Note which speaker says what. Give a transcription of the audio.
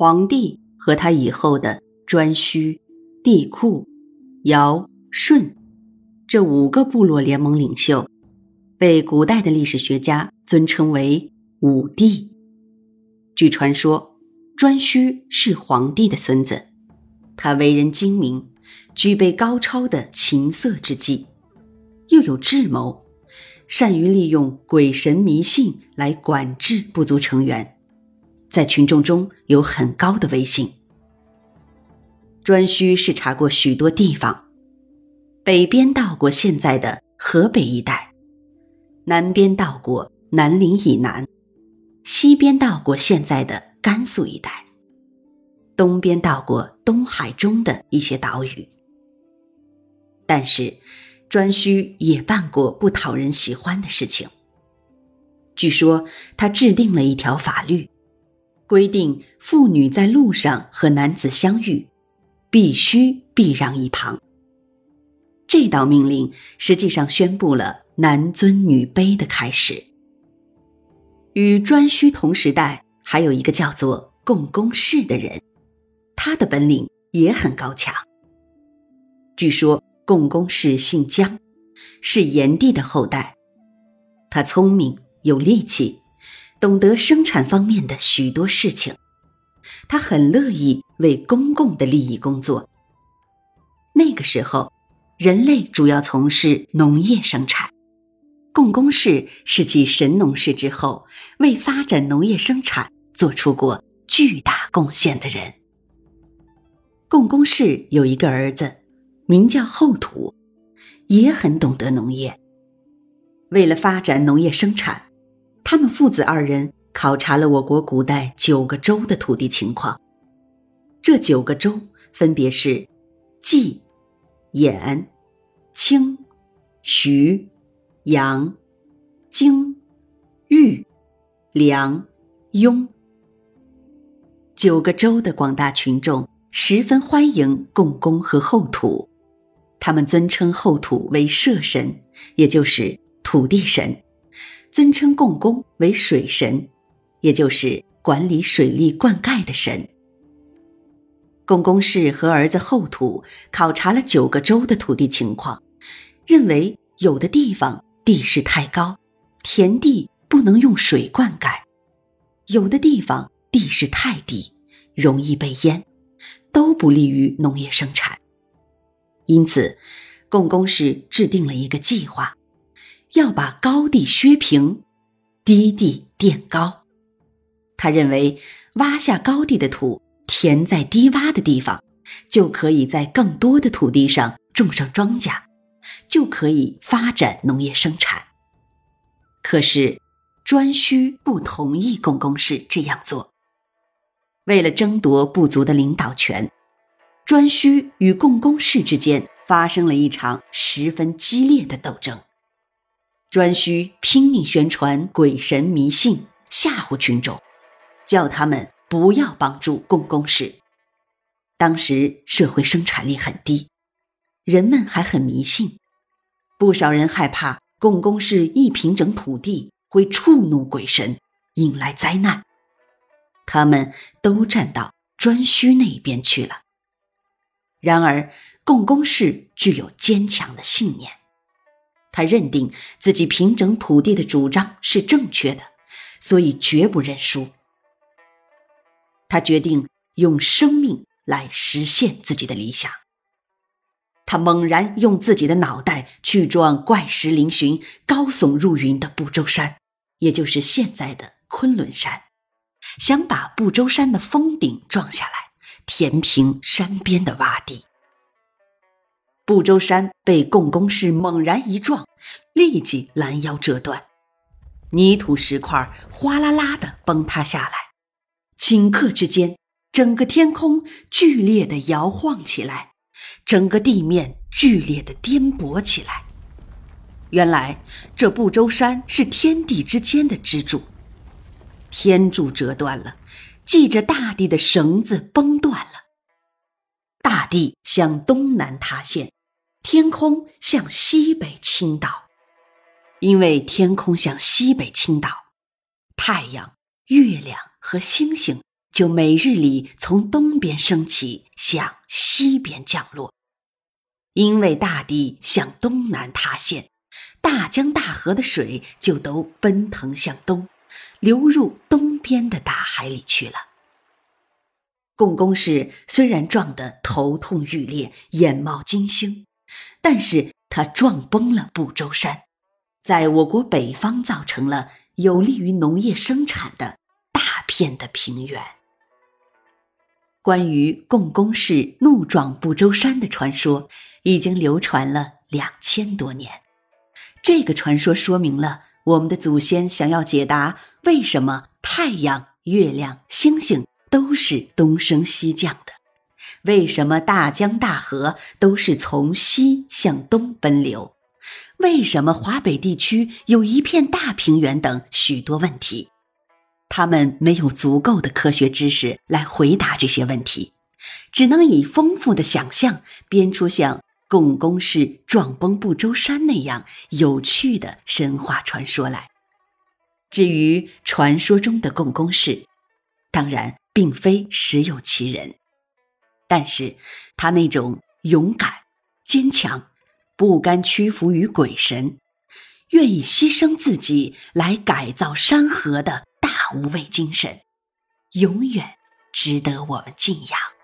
Speaker 1: 黄帝和他以后的颛顼、帝喾、尧、舜这五个部落联盟领袖，被古代的历史学家尊称为五帝。据传说，颛顼是黄帝的孙子，他为人精明，具备高超的琴瑟之技，又有智谋，善于利用鬼神迷信来管制部族成员。在群众中有很高的威信。颛顼视察过许多地方，北边到过现在的河北一带，南边到过南陵以南，西边到过现在的甘肃一带，东边到过东海中的一些岛屿。但是，颛顼也办过不讨人喜欢的事情。据说他制定了一条法律。规定妇女在路上和男子相遇，必须避让一旁。这道命令实际上宣布了男尊女卑的开始。与颛顼同时代还有一个叫做共工氏的人，他的本领也很高强。据说共工氏姓姜，是炎帝的后代，他聪明有力气。懂得生产方面的许多事情，他很乐意为公共的利益工作。那个时候，人类主要从事农业生产，共工氏是继神农氏之后，为发展农业生产做出过巨大贡献的人。共工氏有一个儿子，名叫后土，也很懂得农业。为了发展农业生产。他们父子二人考察了我国古代九个州的土地情况。这九个州分别是：冀、兖、青、徐、阳、荆、豫、梁、雍。九个州的广大群众十分欢迎共工和后土，他们尊称后土为社神，也就是土地神。尊称共工为水神，也就是管理水利灌溉的神。共工氏和儿子后土考察了九个州的土地情况，认为有的地方地势太高，田地不能用水灌溉；有的地方地势太低，容易被淹，都不利于农业生产。因此，共工氏制定了一个计划。要把高地削平，低地垫高。他认为，挖下高地的土，填在低洼的地方，就可以在更多的土地上种上庄稼，就可以发展农业生产。可是，颛顼不同意共工氏这样做。为了争夺部族的领导权，颛顼与共工氏之间发生了一场十分激烈的斗争。颛顼拼命宣传鬼神迷信，吓唬群众，叫他们不要帮助共工氏。当时社会生产力很低，人们还很迷信，不少人害怕共工氏一平整土地会触怒鬼神，引来灾难，他们都站到颛顼那边去了。然而，共工氏具有坚强的信念。他认定自己平整土地的主张是正确的，所以绝不认输。他决定用生命来实现自己的理想。他猛然用自己的脑袋去撞怪石嶙峋、高耸入云的不周山，也就是现在的昆仑山，想把不周山的峰顶撞下来，填平山边的洼地。不周山被共工氏猛然一撞，立即拦腰折断，泥土石块哗啦啦的崩塌下来，顷刻之间，整个天空剧烈的摇晃起来，整个地面剧烈的颠簸起来。原来这不周山是天地之间的支柱，天柱折断了，系着大地的绳子崩断了，大地向东南塌陷。天空向西北倾倒，因为天空向西北倾倒，太阳、月亮和星星就每日里从东边升起，向西边降落。因为大地向东南塌陷，大江大河的水就都奔腾向东，流入东边的大海里去了。共工氏虽然撞得头痛欲裂、眼冒金星，但是他撞崩了不周山，在我国北方造成了有利于农业生产的大片的平原。关于共工氏怒撞不周山的传说，已经流传了两千多年。这个传说说明了我们的祖先想要解答为什么太阳、月亮、星星都是东升西降的，为什么大江大河都是从西向东奔流，为什么华北地区有一片大平原等许多问题。他们没有足够的科学知识来回答这些问题，只能以丰富的想象编出像共工氏撞崩不周山那样有趣的神话传说来。至于传说中的共工氏，当然并非实有其人，但是他那种勇敢、坚强、不甘屈服于鬼神，愿意牺牲自己来改造山河的大。无畏精神，永远值得我们敬仰。